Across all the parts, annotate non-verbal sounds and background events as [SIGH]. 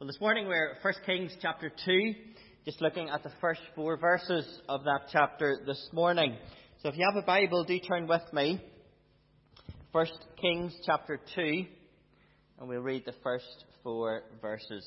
Well, this morning we're 1 Kings chapter 2, just looking at the first four verses of that chapter this morning. So if you have a Bible, do turn with me. 1 Kings chapter 2, and we'll read the first four verses.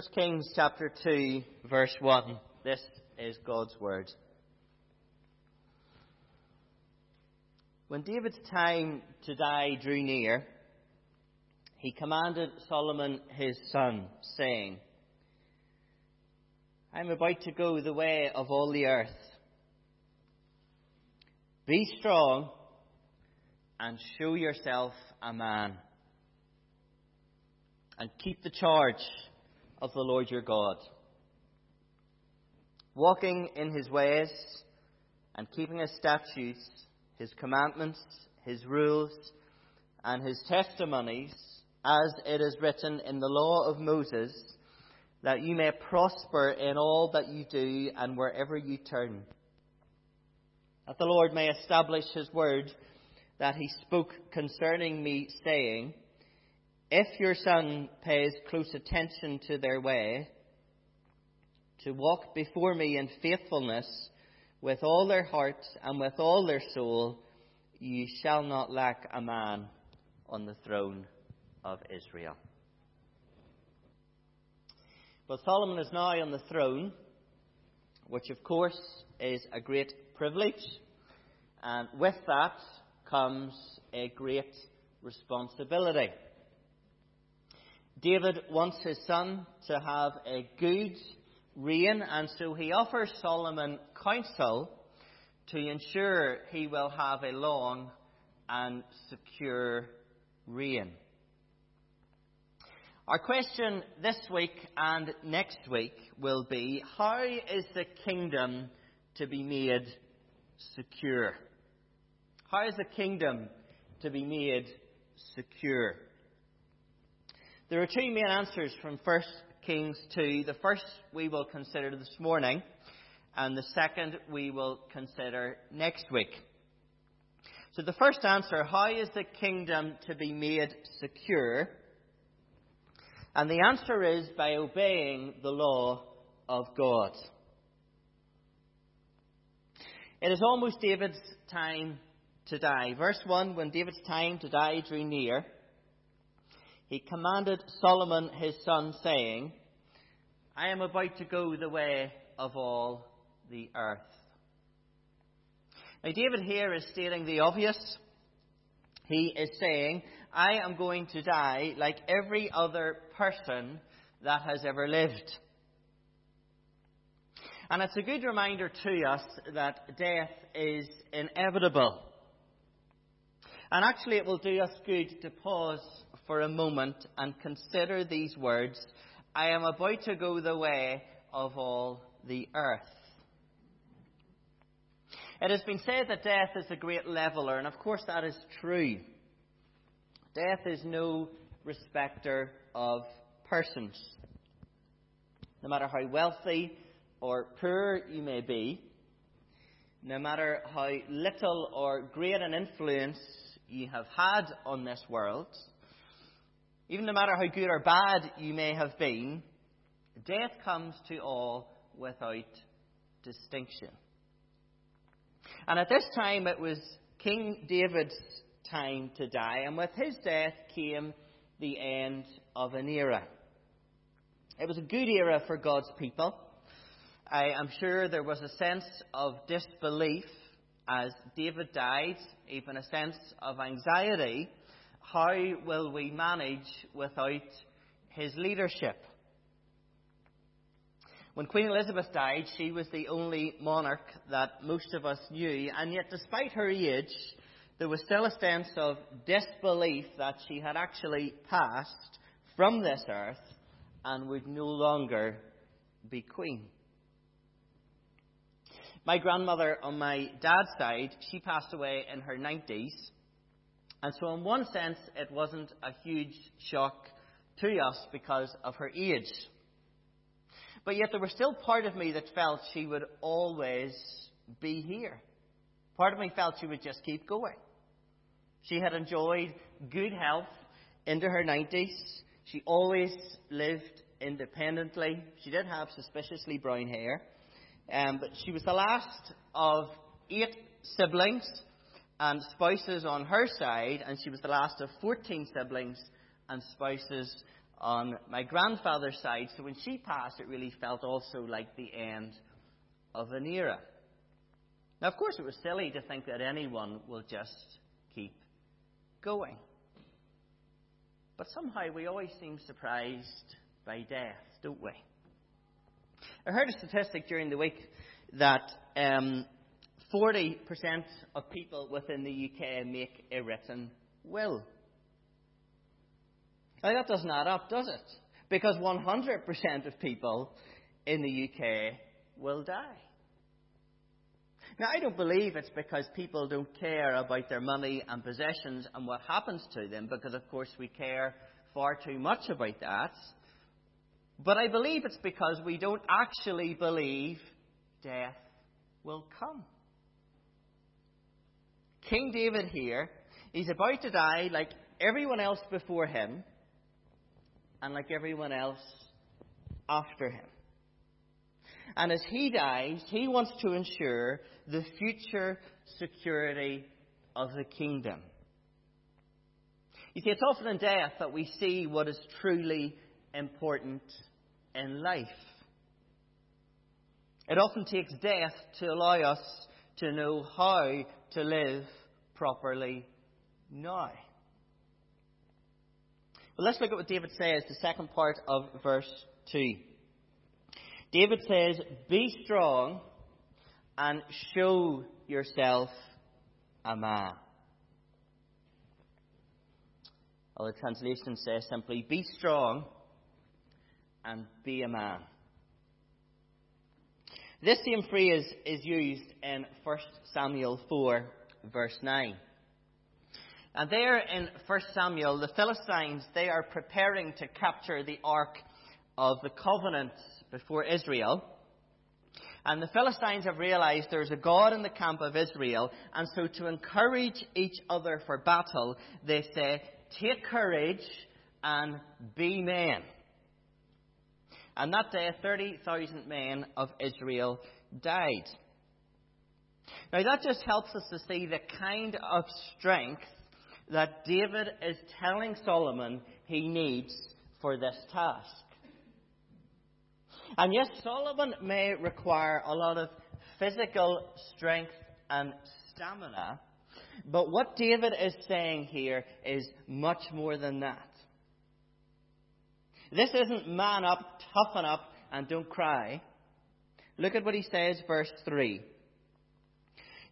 First Kings chapter 2, verse 1. This is God's word. When David's time to die drew near, he commanded Solomon his son, saying, I am about to go the way of all the earth. Be strong and show yourself a man, and keep the charge of the Lord your God. Walking in his ways and keeping his statutes, his commandments, his rules, and his testimonies, as it is written in the law of Moses, that you may prosper in all that you do and wherever you turn. That the Lord may establish his word that he spoke concerning me, saying, if your son pays close attention to their way, to walk before me in faithfulness with all their heart and with all their soul, you shall not lack a man on the throne of Israel. But Solomon is now on the throne, which of course is a great privilege, and with that comes a great responsibility. David wants his son to have a good reign, and so he offers Solomon counsel to ensure he will have a long and secure reign. Our question this week and next week will be How is the kingdom to be made secure? How is the kingdom to be made secure? There are two main answers from 1 Kings 2. The first we will consider this morning, and the second we will consider next week. So, the first answer how is the kingdom to be made secure? And the answer is by obeying the law of God. It is almost David's time to die. Verse 1 When David's time to die drew near, he commanded Solomon his son, saying, I am about to go the way of all the earth. Now, David here is stating the obvious. He is saying, I am going to die like every other person that has ever lived. And it's a good reminder to us that death is inevitable. And actually, it will do us good to pause for a moment and consider these words I am about to go the way of all the earth. It has been said that death is a great leveler, and of course that is true. Death is no respecter of persons. No matter how wealthy or poor you may be, no matter how little or great an influence you have had on this world, even no matter how good or bad you may have been, death comes to all without distinction. And at this time, it was King David's time to die, and with his death came the end of an era. It was a good era for God's people. I am sure there was a sense of disbelief as David died, even a sense of anxiety how will we manage without his leadership? When Queen Elizabeth died, she was the only monarch that most of us knew, and yet, despite her age, there was still a sense of disbelief that she had actually passed from this earth and would no longer be queen. My grandmother on my dad's side, she passed away in her 90s, and so, in one sense, it wasn't a huge shock to us because of her age. But yet there was still part of me that felt she would always be here. Part of me felt she would just keep going. She had enjoyed good health into her 90s. She always lived independently. She did have suspiciously brown hair. Um, but she was the last of eight siblings and spouses on her side, and she was the last of 14 siblings and spouses on my grandfather's side. So when she passed, it really felt also like the end of an era. Now, of course, it was silly to think that anyone will just keep going. But somehow we always seem surprised by death, don't we? I heard a statistic during the week that um, 40% of people within the UK make a written will. Now, that doesn't add up, does it? Because 100% of people in the UK will die. Now, I don't believe it's because people don't care about their money and possessions and what happens to them, because of course we care far too much about that. But I believe it's because we don't actually believe death will come. King David here, he's about to die like everyone else before him and like everyone else after him. And as he dies, he wants to ensure the future security of the kingdom. You see, it's often in death that we see what is truly important in life. It often takes death to allow us to know how to live properly now. Well, let's look at what David says, the second part of verse 2. David says, Be strong and show yourself a man. Other translation says simply, Be strong and be a man. This same phrase is used in 1 Samuel 4, verse 9. And there in 1 Samuel, the Philistines, they are preparing to capture the Ark of the Covenant before Israel. And the Philistines have realized there's a God in the camp of Israel, and so to encourage each other for battle, they say, Take courage and be men. And that day, 30,000 men of Israel died. Now, that just helps us to see the kind of strength that David is telling Solomon he needs for this task. And yes, Solomon may require a lot of physical strength and stamina, but what David is saying here is much more than that. This isn't man up, toughen up, and don't cry. Look at what he says, verse 3.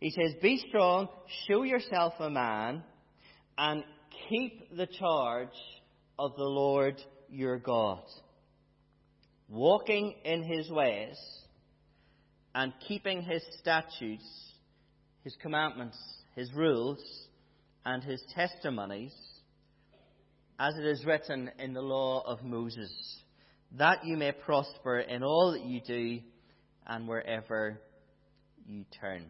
He says, Be strong, show yourself a man, and keep the charge of the Lord your God walking in his ways and keeping his statutes, his commandments, his rules, and his testimonies, as it is written in the law of Moses, that you may prosper in all that you do and wherever you turn.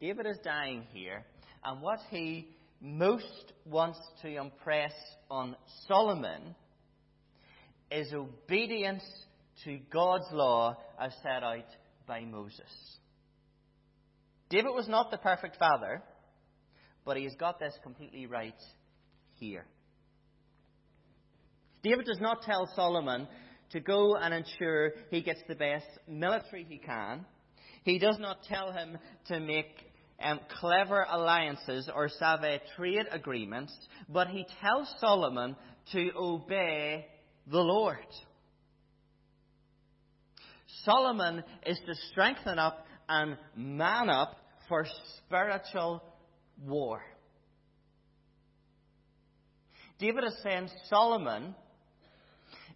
David is dying here, and what he most wants to impress on Solomon is obedience to God's law as set out by Moses. David was not the perfect father, but he has got this completely right here. David does not tell Solomon to go and ensure he gets the best military he can. He does not tell him to make um, clever alliances or savvy trade agreements, but he tells Solomon to obey the Lord. Solomon is to strengthen up and man up for spiritual war. David is saying, Solomon,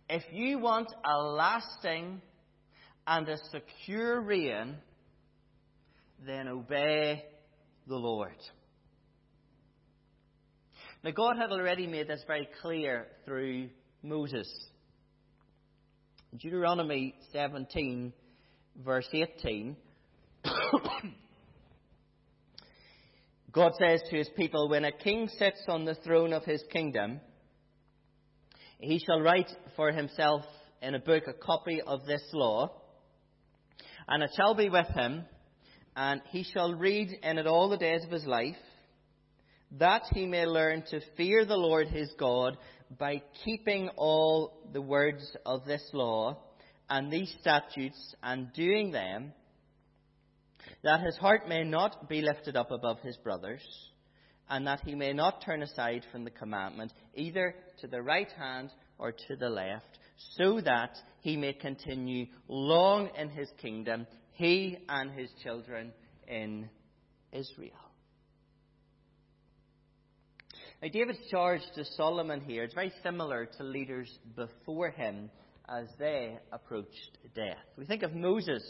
if you want a lasting and a secure reign, then obey the Lord. Now, God had already made this very clear through Moses. Deuteronomy 17, verse 18, God says to his people, When a king sits on the throne of his kingdom, he shall write for himself in a book a copy of this law, and it shall be with him, and he shall read in it all the days of his life, that he may learn to fear the Lord his God by keeping all the words of this law and these statutes and doing them, that his heart may not be lifted up above his brothers, and that he may not turn aside from the commandment, either to the right hand or to the left, so that he may continue long in his kingdom, he and his children in Israel. Now, David's charge to Solomon here is very similar to leaders before him as they approached death. We think of Moses.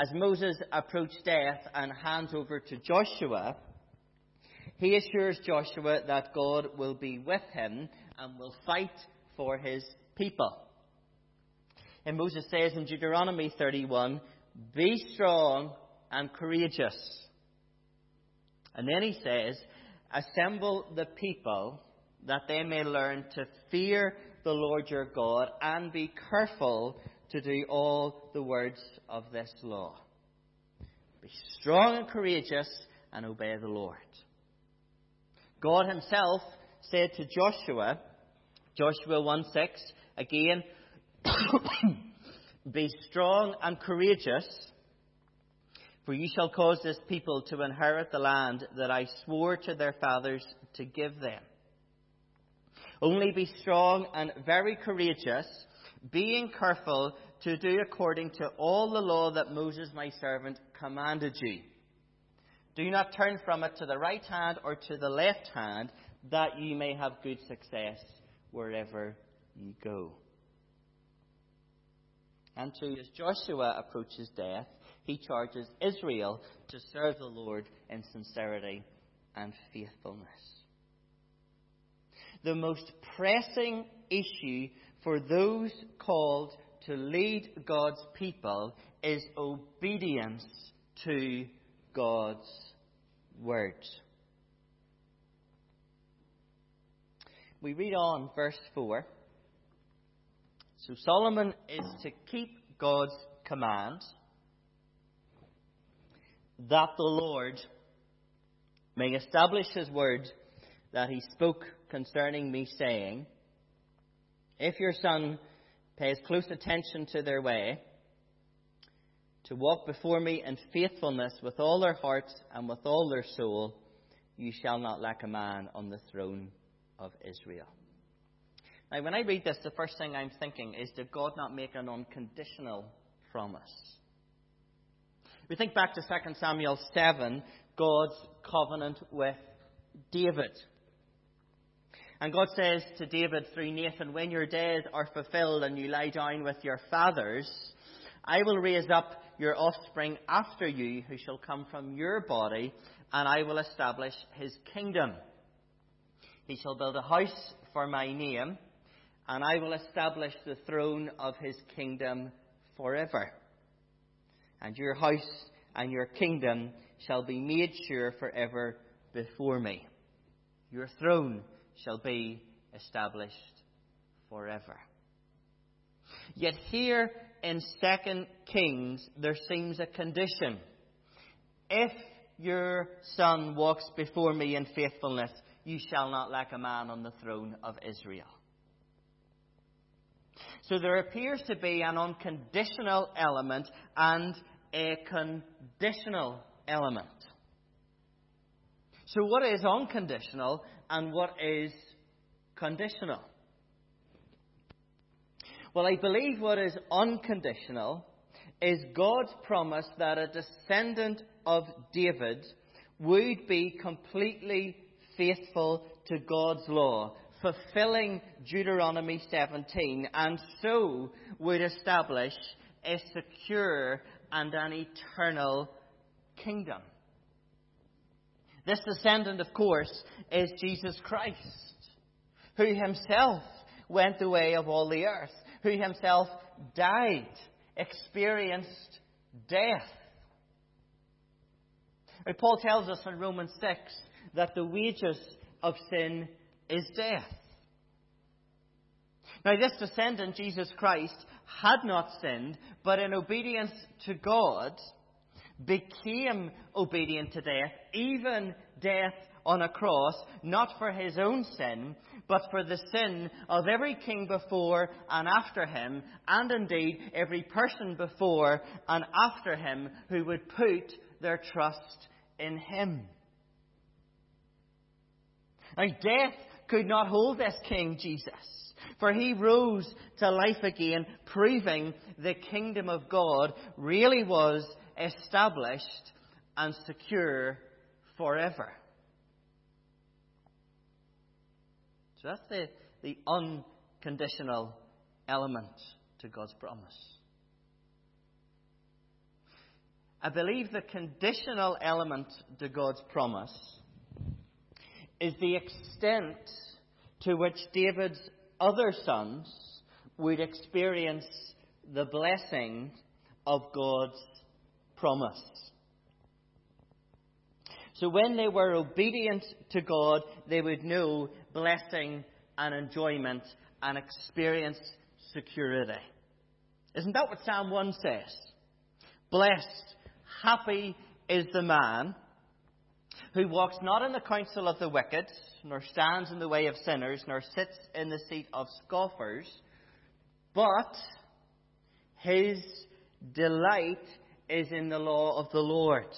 As Moses approached death and hands over to Joshua, he assures Joshua that God will be with him and will fight for his people. And Moses says in Deuteronomy 31, Be strong and courageous. And then he says, Assemble the people that they may learn to fear the Lord your God and be careful to do all the words of this law. Be strong and courageous and obey the Lord. God Himself said to Joshua, Joshua 1 6, again, [COUGHS] Be strong and courageous, for you shall cause this people to inherit the land that I swore to their fathers to give them. Only be strong and very courageous, being careful to do according to all the law that Moses my servant commanded you. Do not turn from it to the right hand or to the left hand, that you may have good success wherever you go. And to as Joshua approaches death, he charges Israel to serve the Lord in sincerity and faithfulness. The most pressing issue for those called to lead God's people is obedience to God's word. We read on verse 4. So Solomon is to keep God's command that the Lord may establish his word that he spoke concerning me, saying, If your son pays close attention to their way, to walk before me in faithfulness with all their heart and with all their soul, you shall not lack a man on the throne of Israel. Now, when I read this, the first thing I'm thinking is, did God not make an unconditional promise? We think back to 2 Samuel 7, God's covenant with David. And God says to David through Nathan, When your days are fulfilled and you lie down with your fathers, I will raise up your offspring after you, who shall come from your body, and I will establish his kingdom. He shall build a house for my name, and I will establish the throne of his kingdom forever. And your house and your kingdom shall be made sure forever before me. Your throne shall be established forever. Yet here in 2 Kings, there seems a condition. If your son walks before me in faithfulness, you shall not lack a man on the throne of Israel. So there appears to be an unconditional element and a conditional element. So, what is unconditional and what is conditional? Well, I believe what is unconditional is God's promise that a descendant of David would be completely faithful to God's law, fulfilling Deuteronomy 17, and so would establish a secure and an eternal kingdom. This descendant, of course, is Jesus Christ, who himself went the way of all the earth, who himself died, experienced death. Paul tells us in Romans 6 that the wages of sin is death. Now, this descendant, Jesus Christ, had not sinned, but in obedience to God, became obedient to death, even death on a cross, not for his own sin, but for the sin of every king before and after him, and indeed every person before and after him who would put their trust in him. Now, death could not hold this King Jesus, for he rose to life again, proving the kingdom of God really was established and secure forever. So that's the, the unconditional element to God's promise. I believe the conditional element to God's promise is the extent to which David's other sons would experience the blessing of God's promise. So when they were obedient to God, they would know blessing and enjoyment and experience security. Isn't that what Psalm 1 says? Blessed, happy is the man who walks not in the counsel of the wicked, nor stands in the way of sinners, nor sits in the seat of scoffers, but his delight is in the law of the Lord.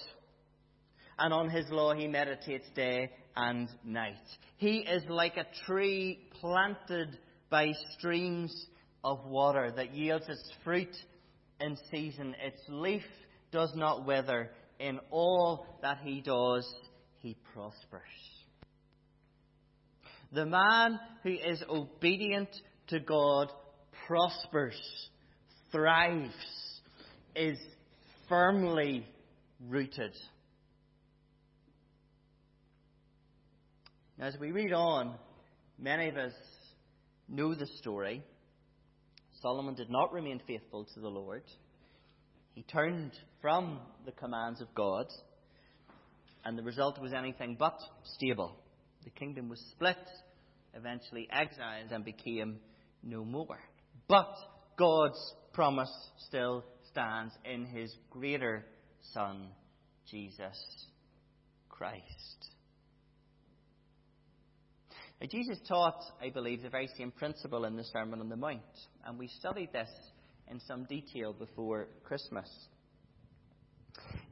And on his law he meditates day and night. He is like a tree planted by streams of water that yields its fruit in season. Its leaf does not wither. In all that he does, he prospers. The man who is obedient to God prospers, thrives, is firmly rooted. As we read on, many of us know the story. Solomon did not remain faithful to the Lord. He turned from the commands of God, and the result was anything but stable. The kingdom was split, eventually exiled, and became no more. But God's promise still stands in his greater Son, Jesus Christ. Now, Jesus taught, I believe, the very same principle in the Sermon on the Mount, and we studied this in some detail before Christmas.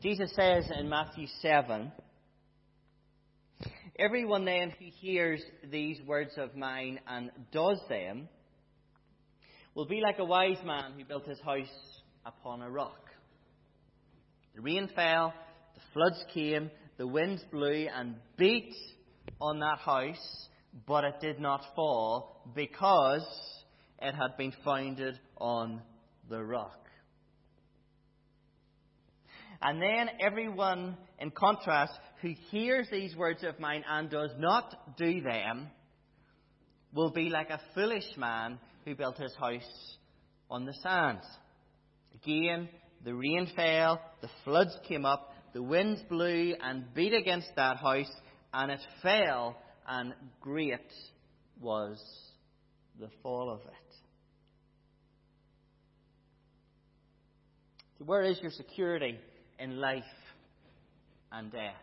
Jesus says in Matthew 7 Everyone then who hears these words of mine and does them will be like a wise man who built his house upon a rock. The rain fell, the floods came, the winds blew and beat on that house, but it did not fall because it had been founded on the rock. And then everyone, in contrast, who hears these words of mine and does not do them will be like a foolish man who built his house on the sand. Again, the rain fell, the floods came up, the winds blew and beat against that house, and it fell, and great was the fall of it. So where is your security in life and death?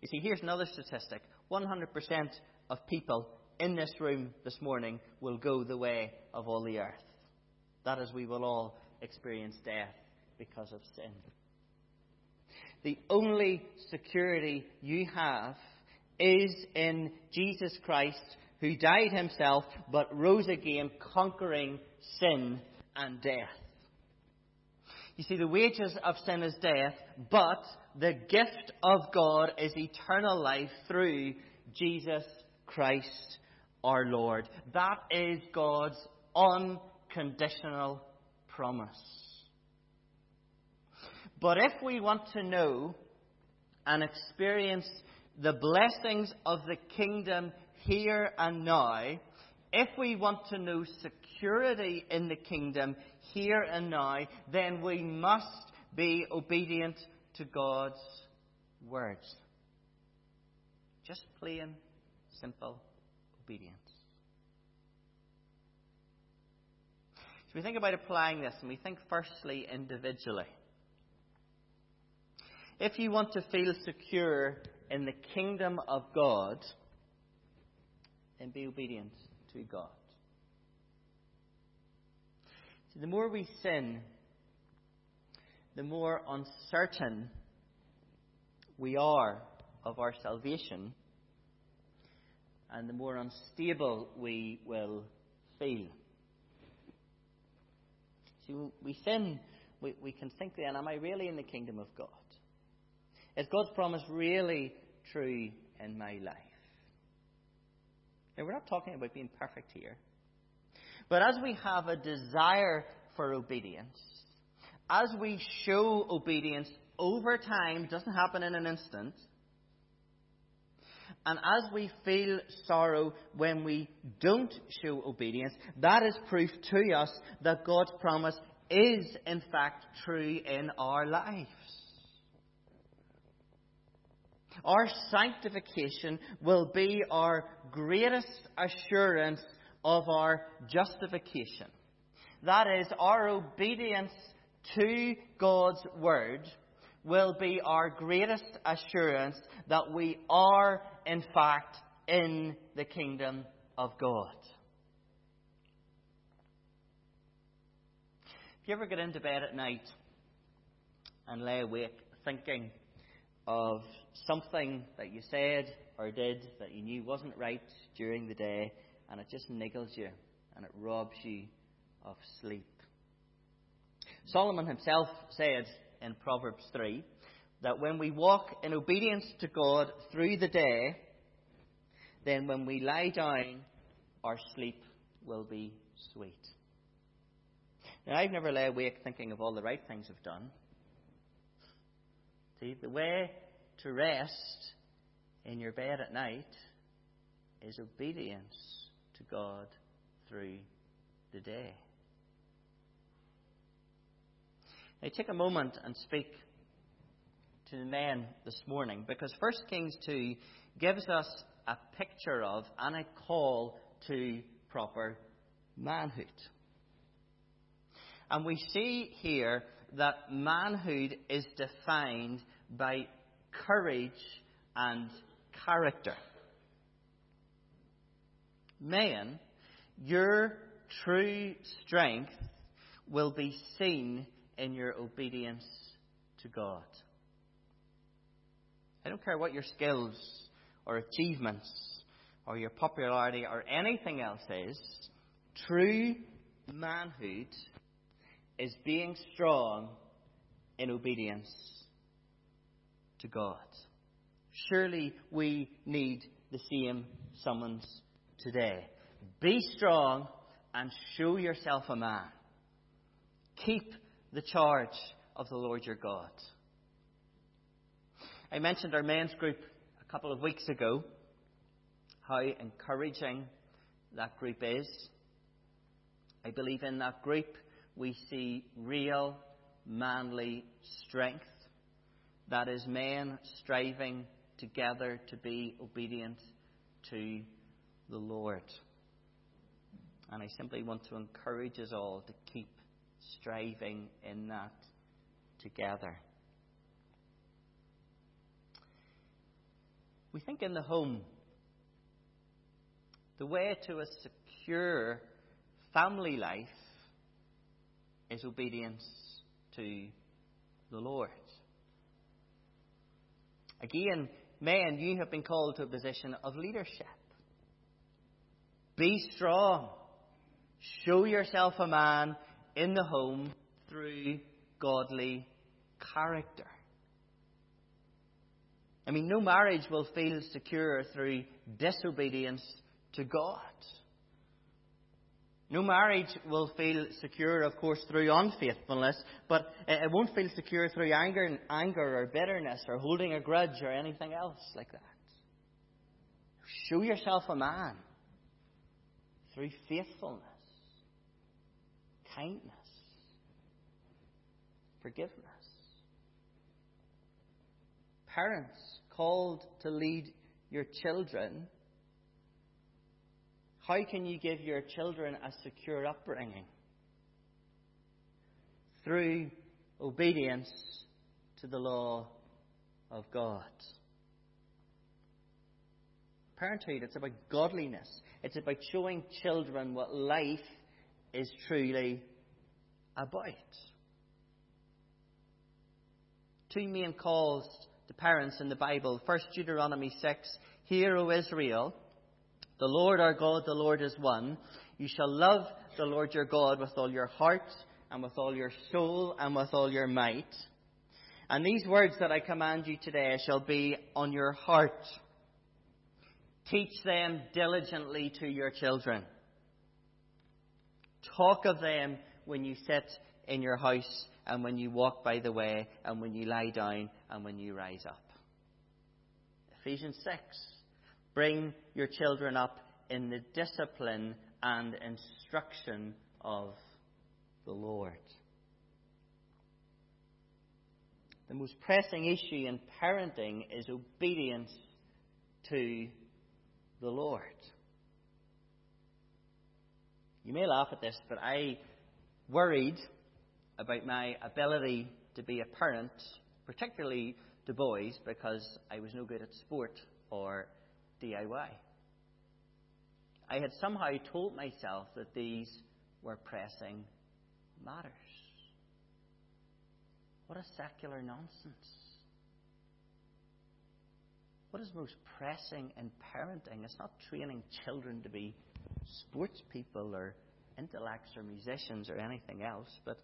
You see, here's another statistic 100% of people in this room this morning will go the way of all the earth. That is, we will all experience death because of sin. The only security you have is in Jesus Christ, who died himself but rose again, conquering sin and death. You see, the wages of sin is death, but the gift of God is eternal life through Jesus Christ our Lord. That is God's unconditional promise. But if we want to know and experience the blessings of the kingdom here and now, if we want to know security in the kingdom here and now, then we must be obedient to God's words. Just plain, simple obedience. So we think about applying this, and we think firstly individually. If you want to feel secure in the kingdom of God, then be obedient to God. So the more we sin, the more uncertain we are of our salvation, and the more unstable we will feel. See, we sin, we, we can think then, am I really in the kingdom of God? Is God's promise really true in my life? Now, we're not talking about being perfect here. But as we have a desire for obedience, as we show obedience over time, doesn't happen in an instant, and as we feel sorrow when we don't show obedience, that is proof to us that God's promise is in fact true in our lives. Our sanctification will be our greatest assurance of our justification. That is, our obedience to God's Word will be our greatest assurance that we are, in fact, in the kingdom of God. If you ever get into bed at night and lay awake thinking of something that you said or did that you knew wasn't right during the day, and it just niggles you and it robs you of sleep. Solomon himself said in Proverbs 3 that when we walk in obedience to God through the day, then when we lie down, our sleep will be sweet. Now, I've never lay awake thinking of all the right things I've done. See, the way to rest in your bed at night is obedience to God through the day. Now, take a moment and speak to the men this morning because 1 Kings 2 gives us a picture of and a call to proper manhood. And we see here that manhood is defined by courage and character. Man, your true strength will be seen in your obedience to God. I don't care what your skills or achievements or your popularity or anything else is, true manhood is being strong in obedience to God. Surely we need the same summons today. Be strong and show yourself a man. Keep the charge of the Lord your God. I mentioned our men's group a couple of weeks ago, how encouraging that group is. I believe in that group we see real manly strength. That is, men striving together to be obedient to the Lord. And I simply want to encourage us all to keep striving in that together. We think in the home, the way to a secure family life is obedience to the Lord. Again, men, you have been called to a position of leadership. Be strong. Show yourself a man in the home through godly character. I mean, no marriage will feel secure through disobedience to God. No marriage will feel secure, of course, through unfaithfulness, but it won't feel secure through anger, anger or bitterness or holding a grudge or anything else like that. Show yourself a man through faithfulness, kindness, forgiveness. Parents called to lead your children how can you give your children a secure upbringing? Through obedience to the law of God. Parenthood, it's about godliness. It's about showing children what life is truly about. Two main calls parents in the Bible. First, Deuteronomy 6 Hear, O Israel, the Lord our God, the Lord is one. You shall love the Lord your God with all your heart, and with all your soul, and with all your might. And these words that I command you today shall be on your heart. Teach them diligently to your children. Talk of them when you sit in your house, and when you walk by the way, and when you lie down, and when you rise up. Ephesians 6. Bring your children up in the discipline and instruction of the Lord. The most pressing issue in parenting is obedience to the Lord. You may laugh at this, but I worried about my ability to be a parent, particularly to boys, because I was no good at sport or DIY. I had somehow told myself that these were pressing matters. What a secular nonsense. What is most pressing in parenting? It's not training children to be sports people or intellects or musicians or anything else, but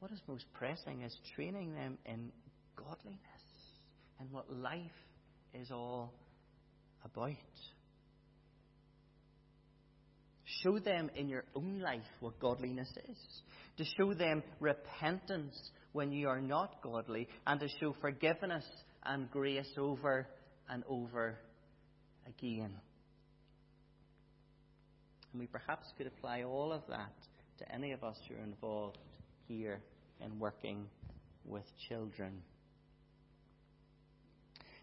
what is most pressing is training them in godliness and what life is all about. Show them in your own life what godliness is. To show them repentance when you are not godly, and to show forgiveness and grace over and over again. And we perhaps could apply all of that to any of us who are involved here in working with children.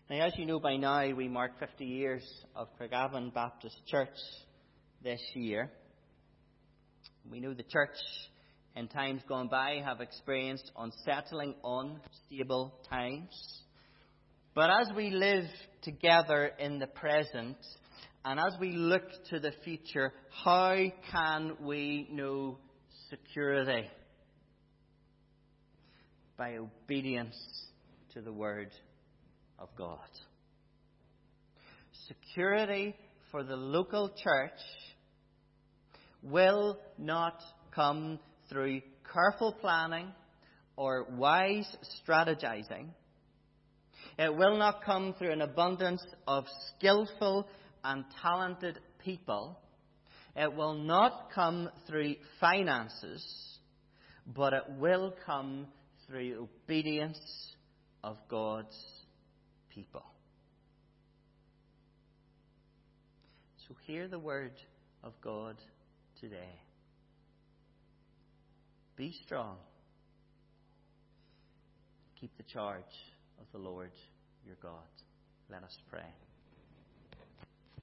Now, as you know by now, we mark 50 years of Craigavon Baptist Church this year. We know the church in times gone by have experienced unsettling, unstable times. But as we live together in the present, and as we look to the future, how can we know security? By obedience to the Word of God. Security for the local church will not come through careful planning or wise strategizing. It will not come through an abundance of skillful and talented people. It will not come through finances, but it will come through obedience of God's people. So hear the word of God today. Be strong. Keep the charge of the Lord your God. Let us pray.